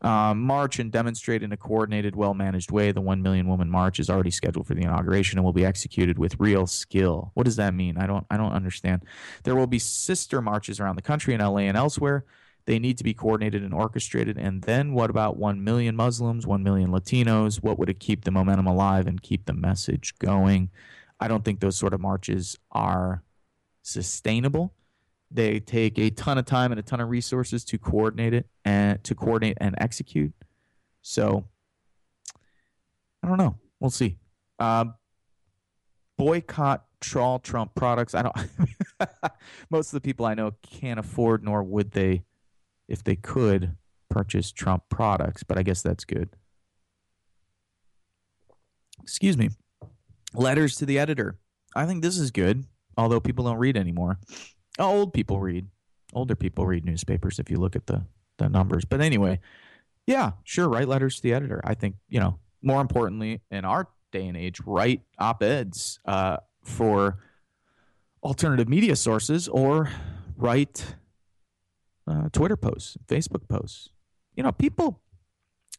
Um, march and demonstrate in a coordinated, well managed way. The 1 million woman march is already scheduled for the inauguration and will be executed with real skill. What does that mean? I don't, I don't understand. There will be sister marches around the country in LA and elsewhere. They need to be coordinated and orchestrated. And then what about 1 million Muslims, 1 million Latinos? What would it keep the momentum alive and keep the message going? I don't think those sort of marches are sustainable. They take a ton of time and a ton of resources to coordinate it and to coordinate and execute. So I don't know. We'll see. Uh, boycott troll Trump products. I don't. [LAUGHS] most of the people I know can't afford, nor would they if they could purchase Trump products, but I guess that's good. Excuse me. Letters to the editor. I think this is good, although people don't read anymore. Old people read. Older people read newspapers if you look at the, the numbers. But anyway, yeah, sure, write letters to the editor. I think, you know, more importantly, in our day and age, write op eds uh, for alternative media sources or write uh, Twitter posts, Facebook posts. You know, people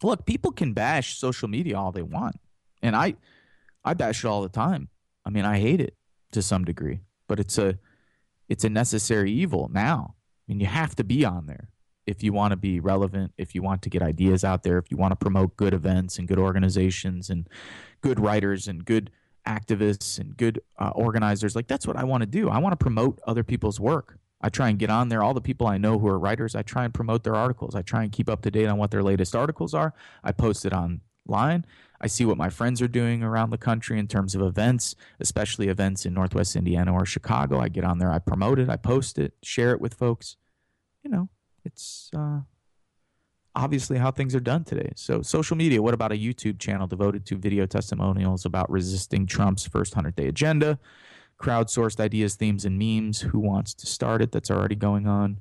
look. People can bash social media all they want, and I, I bash it all the time. I mean, I hate it to some degree, but it's a, it's a necessary evil now. I mean, you have to be on there if you want to be relevant, if you want to get ideas out there, if you want to promote good events and good organizations and good writers and good activists and good uh, organizers. Like that's what I want to do. I want to promote other people's work. I try and get on there. All the people I know who are writers, I try and promote their articles. I try and keep up to date on what their latest articles are. I post it online. I see what my friends are doing around the country in terms of events, especially events in Northwest Indiana or Chicago. I get on there, I promote it, I post it, share it with folks. You know, it's uh, obviously how things are done today. So, social media, what about a YouTube channel devoted to video testimonials about resisting Trump's first 100 day agenda? crowdsourced ideas, themes, and memes. Who wants to start it? That's already going on.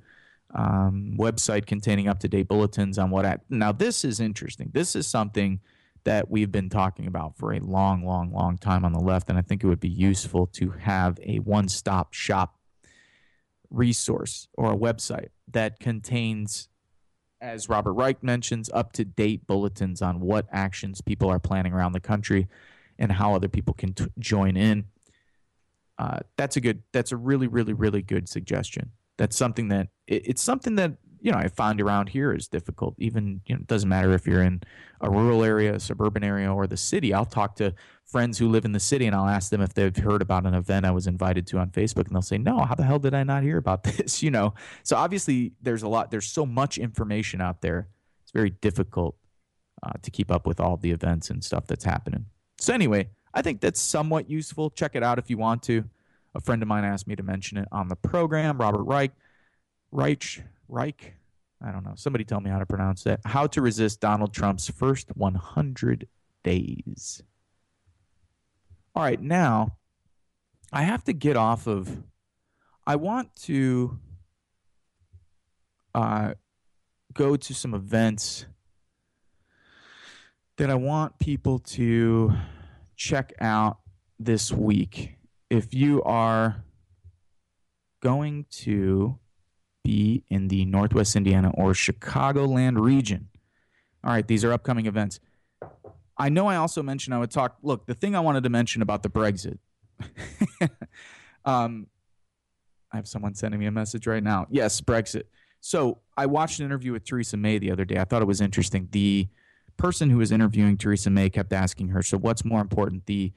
Um, website containing up to date bulletins on what. At, now, this is interesting. This is something that we've been talking about for a long, long, long time on the left, and I think it would be useful to have a one stop shop resource or a website that contains, as Robert Reich mentions, up to date bulletins on what actions people are planning around the country and how other people can t- join in. Uh, that's a good that's a really really really good suggestion. That's something that it, it's something that you know i find around here is difficult even you know it doesn't matter if you're in a rural area a suburban area or the city i'll talk to friends who live in the city and i'll ask them if they've heard about an event i was invited to on facebook and they'll say no how the hell did i not hear about [LAUGHS] this you know so obviously there's a lot there's so much information out there it's very difficult uh, to keep up with all the events and stuff that's happening so anyway I think that's somewhat useful. Check it out if you want to. A friend of mine asked me to mention it on the program. Robert Reich, Reich, Reich. I don't know. Somebody tell me how to pronounce that. How to resist Donald Trump's first 100 days. All right, now I have to get off of. I want to uh, go to some events that I want people to check out this week. If you are going to be in the Northwest Indiana or Chicagoland region, all right, these are upcoming events. I know I also mentioned I would talk. Look, the thing I wanted to mention about the Brexit. [LAUGHS] um, I have someone sending me a message right now. Yes, Brexit. So I watched an interview with Theresa May the other day. I thought it was interesting. The person who was interviewing Theresa May kept asking her, "So what's more important, the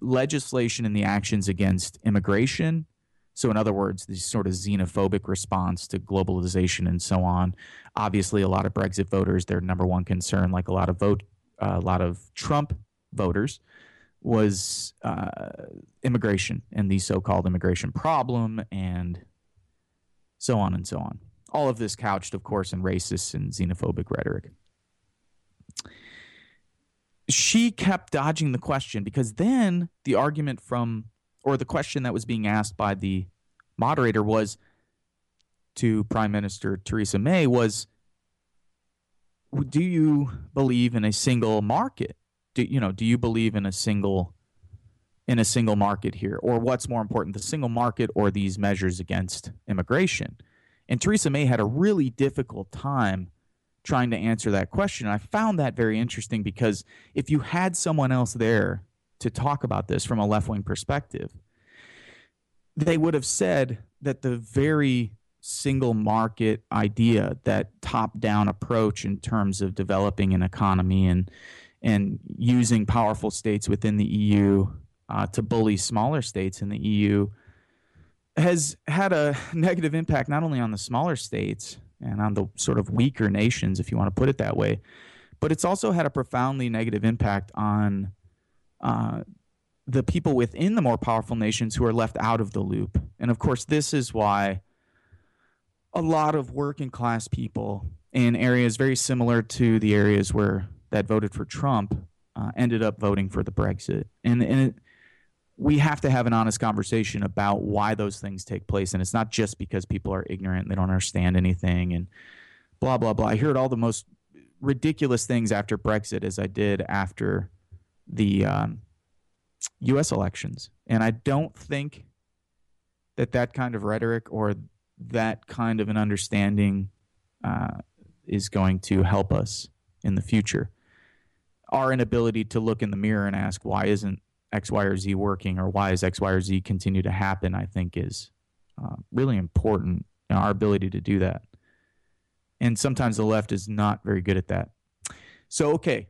legislation and the actions against immigration?" So, in other words, the sort of xenophobic response to globalization and so on. Obviously, a lot of Brexit voters, their number one concern, like a lot of vote a lot of Trump voters was uh, immigration and the so-called immigration problem and so on and so on. All of this couched, of course, in racist and xenophobic rhetoric. She kept dodging the question because then the argument from, or the question that was being asked by the moderator was to Prime Minister Theresa May was, do you believe in a single market? Do you know? Do you believe in a single in a single market here, or what's more important, the single market or these measures against immigration? And Theresa May had a really difficult time trying to answer that question. I found that very interesting because if you had someone else there to talk about this from a left wing perspective, they would have said that the very single market idea, that top down approach in terms of developing an economy and and using powerful states within the EU uh, to bully smaller states in the EU has had a [LAUGHS] negative impact not only on the smaller states and on the sort of weaker nations, if you want to put it that way, but it's also had a profoundly negative impact on uh, the people within the more powerful nations who are left out of the loop. And of course, this is why a lot of working class people in areas very similar to the areas where that voted for Trump uh, ended up voting for the Brexit. And, and it, we have to have an honest conversation about why those things take place. And it's not just because people are ignorant, they don't understand anything, and blah, blah, blah. I heard all the most ridiculous things after Brexit as I did after the um, U.S. elections. And I don't think that that kind of rhetoric or that kind of an understanding uh, is going to help us in the future. Our inability to look in the mirror and ask why isn't X, Y, or Z working, or why is X, Y, or Z continue to happen, I think is uh, really important. Our ability to do that, and sometimes the left is not very good at that. So, okay,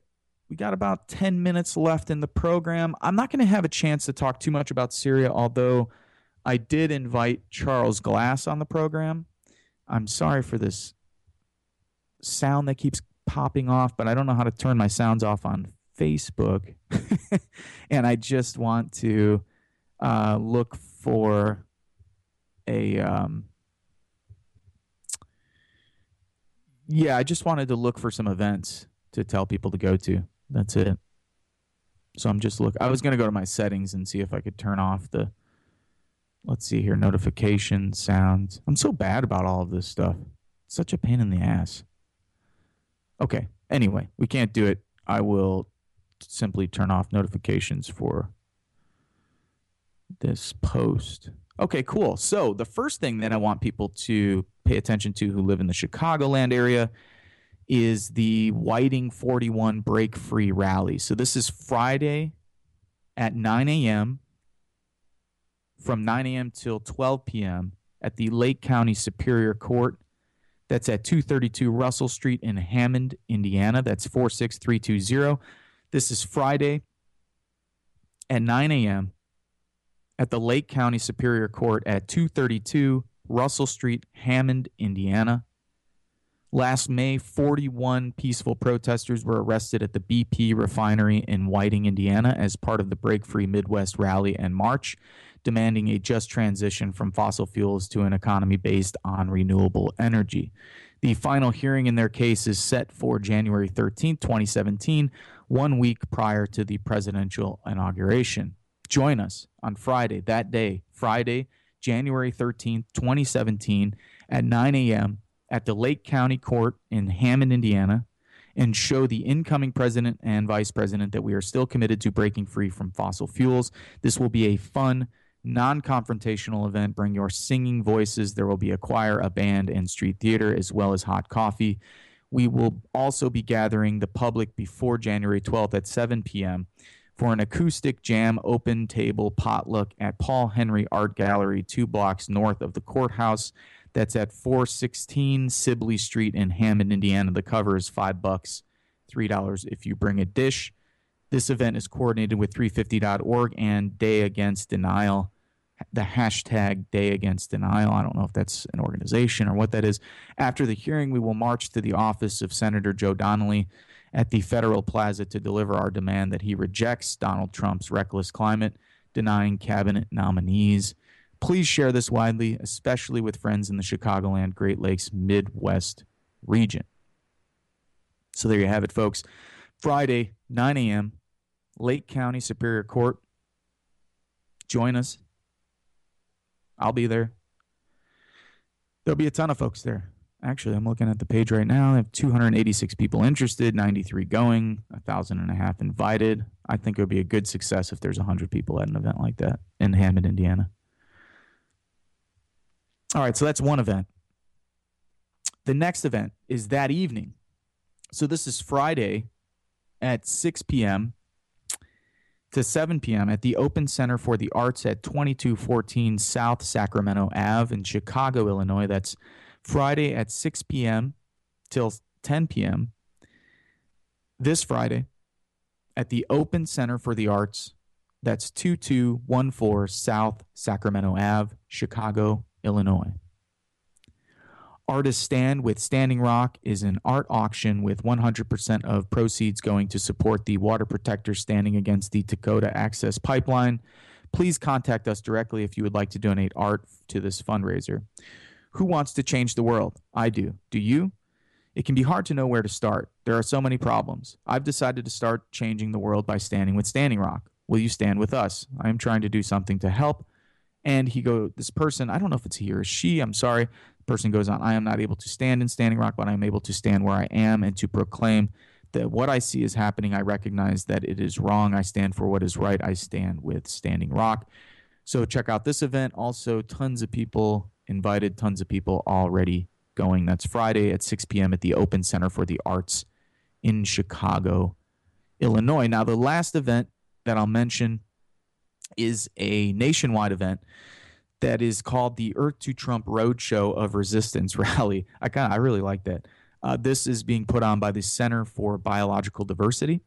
we got about ten minutes left in the program. I'm not going to have a chance to talk too much about Syria, although I did invite Charles Glass on the program. I'm sorry for this sound that keeps popping off, but I don't know how to turn my sounds off on Facebook. [LAUGHS] and I just want to uh, look for a. Um, yeah, I just wanted to look for some events to tell people to go to. That's it. So I'm just look. I was gonna go to my settings and see if I could turn off the let's see here notifications sounds. I'm so bad about all of this stuff. It's such a pain in the ass. Okay anyway we can't do it. I will simply turn off notifications for this post. Okay cool. So the first thing that i want people to pay attention to who live in the chicagoland area is the whiting 41 break free rally so this is friday at 9 a.m from 9 a.m. till 12 p.m. at the Lake County Superior Court. That's at 232 Russell Street in Hammond, Indiana. That's 46320. This is Friday at 9 a.m. at the Lake County Superior Court at 232 Russell Street, Hammond, Indiana. Last May, 41 peaceful protesters were arrested at the BP refinery in Whiting, Indiana, as part of the Break Free Midwest rally and march demanding a just transition from fossil fuels to an economy based on renewable energy. The final hearing in their case is set for January 13, 2017, one week prior to the presidential inauguration. Join us on Friday, that day, Friday, January 13, 2017, at 9 a.m. at the Lake County Court in Hammond, Indiana, and show the incoming president and vice president that we are still committed to breaking free from fossil fuels. This will be a fun, non confrontational event. Bring your singing voices. There will be a choir, a band, and street theater, as well as hot coffee. We will also be gathering the public before January 12th at 7 p.m. for an acoustic jam open table potluck at Paul Henry Art Gallery, two blocks north of the courthouse. That's at 416 Sibley Street in Hammond, Indiana. The cover is five bucks, three dollars if you bring a dish. This event is coordinated with 350.org and Day Against Denial. The hashtag Day Against Denial. I don't know if that's an organization or what that is. After the hearing, we will march to the office of Senator Joe Donnelly at the Federal Plaza to deliver our demand that he rejects Donald Trump's reckless climate denying cabinet nominees. Please share this widely, especially with friends in the Chicagoland, Great Lakes, Midwest region. So there you have it, folks. Friday, 9 a.m., Lake County Superior Court. Join us. I'll be there. There'll be a ton of folks there. Actually, I'm looking at the page right now. I have 286 people interested, 93 going, a thousand and a half invited. I think it would be a good success if there's 100 people at an event like that in Hammond, Indiana. All right, so that's one event. The next event is that evening. So this is Friday at 6 p.m. to 7 p.m. at the Open Center for the Arts at 2214 South Sacramento Ave in Chicago, Illinois. That's Friday at 6 p.m. till 10 p.m. This Friday at the Open Center for the Arts. That's 2214 South Sacramento Ave, Chicago, Illinois. Artist Stand with Standing Rock is an art auction with 100% of proceeds going to support the water protectors standing against the Dakota Access Pipeline. Please contact us directly if you would like to donate art to this fundraiser. Who wants to change the world? I do. Do you? It can be hard to know where to start. There are so many problems. I've decided to start changing the world by standing with Standing Rock. Will you stand with us? I am trying to do something to help and he go, this person, I don't know if it's he or she, I'm sorry. The person goes on, I am not able to stand in Standing Rock, but I am able to stand where I am and to proclaim that what I see is happening. I recognize that it is wrong. I stand for what is right. I stand with Standing Rock. So check out this event. Also, tons of people invited, tons of people already going. That's Friday at 6 p.m. at the Open Center for the Arts in Chicago, Illinois. Now, the last event that I'll mention is a nationwide event that is called the Earth to Trump Roadshow of Resistance [LAUGHS] Rally. I kind I really like that. Uh, this is being put on by the Center for Biological Diversity.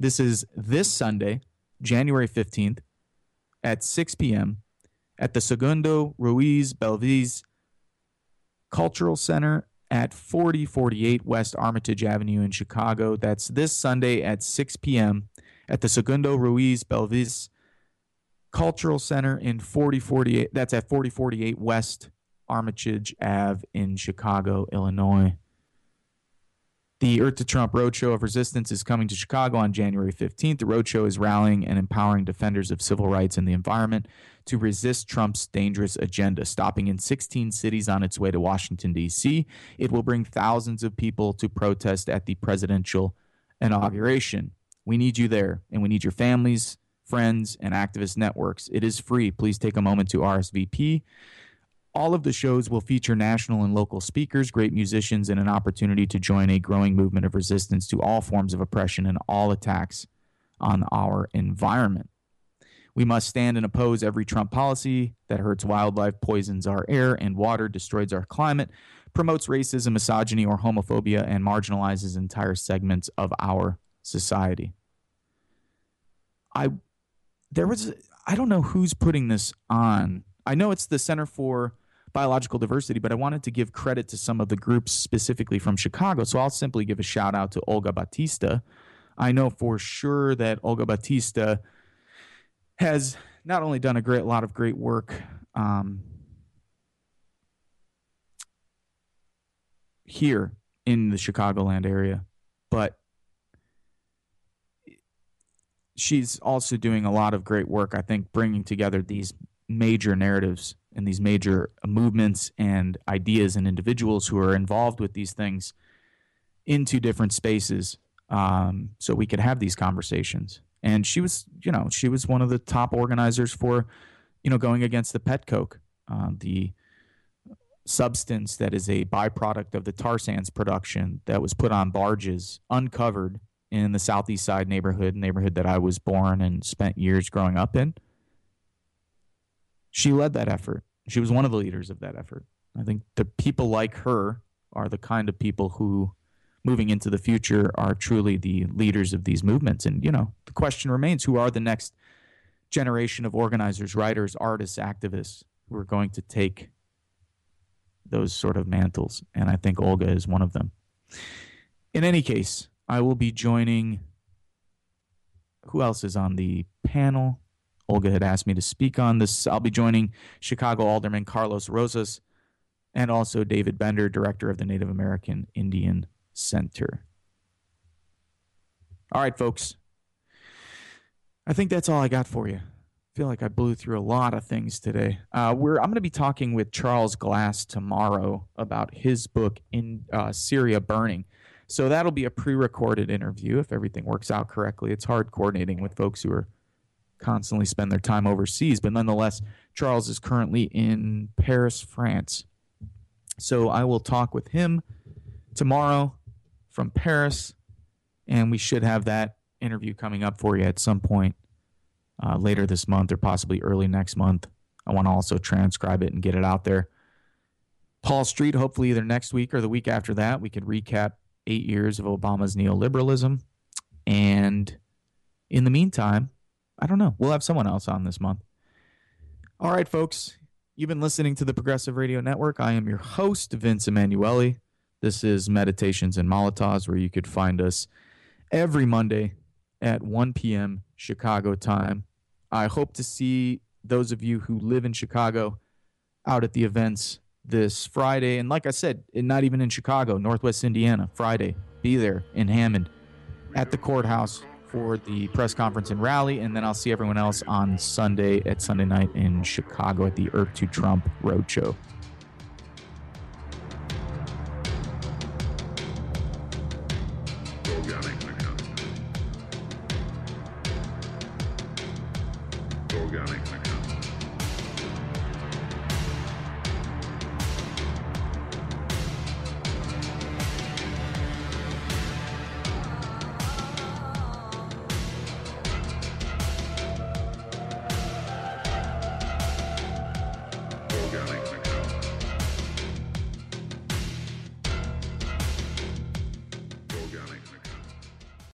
This is this Sunday, January 15th at 6 p.m. at the Segundo Ruiz Belvis Cultural Center at 4048 West Armitage Avenue in Chicago. That's this Sunday at 6 p.m. at the Segundo Ruiz Belvis Cultural Center in 4048. That's at 4048 West Armitage Ave in Chicago, Illinois. The Earth to Trump Roadshow of Resistance is coming to Chicago on January 15th. The roadshow is rallying and empowering defenders of civil rights and the environment to resist Trump's dangerous agenda. Stopping in 16 cities on its way to Washington, D.C., it will bring thousands of people to protest at the presidential inauguration. We need you there, and we need your families, friends, and activist networks. It is free. Please take a moment to RSVP. All of the shows will feature national and local speakers, great musicians, and an opportunity to join a growing movement of resistance to all forms of oppression and all attacks on our environment. We must stand and oppose every Trump policy that hurts wildlife, poisons our air and water, destroys our climate, promotes racism, misogyny, or homophobia, and marginalizes entire segments of our society. I there was I don't know who's putting this on. I know it's the Center for Biological Diversity, but I wanted to give credit to some of the groups specifically from Chicago. So I'll simply give a shout out to Olga Bautista. I know for sure that Olga Bautista has not only done a great lot of great work um, here in the Chicagoland area, but she's also doing a lot of great work, I think, bringing together these major narratives and these major movements and ideas and individuals who are involved with these things into different spaces um, so we could have these conversations. And she was, you know, she was one of the top organizers for, you know, going against the pet coke, uh, the substance that is a byproduct of the tar sands production that was put on barges, uncovered in the southeast side neighborhood, neighborhood that I was born and spent years growing up in. She led that effort. She was one of the leaders of that effort. I think the people like her are the kind of people who, moving into the future, are truly the leaders of these movements. And, you know, the question remains who are the next generation of organizers, writers, artists, activists who are going to take those sort of mantles? And I think Olga is one of them. In any case, I will be joining. Who else is on the panel? Olga had asked me to speak on this. I'll be joining Chicago Alderman Carlos Rosas and also David Bender, director of the Native American Indian Center. All right, folks. I think that's all I got for you. I feel like I blew through a lot of things today. Uh, we're I'm going to be talking with Charles Glass tomorrow about his book in uh, Syria Burning. So that'll be a pre-recorded interview if everything works out correctly. It's hard coordinating with folks who are constantly spend their time overseas. But nonetheless, Charles is currently in Paris, France. So I will talk with him tomorrow from Paris, and we should have that interview coming up for you at some point uh, later this month or possibly early next month. I want to also transcribe it and get it out there. Paul Street, hopefully either next week or the week after that, we could recap eight years of Obama's neoliberalism. And in the meantime, I don't know. We'll have someone else on this month. All right, folks. You've been listening to the Progressive Radio Network. I am your host, Vince Emanuele. This is Meditations and Molotovs, where you could find us every Monday at 1 p.m. Chicago time. I hope to see those of you who live in Chicago out at the events this Friday. And like I said, not even in Chicago, Northwest Indiana, Friday. Be there in Hammond at the courthouse for the press conference and rally, and then I'll see everyone else on Sunday at Sunday night in Chicago at the Earth to Trump Roadshow.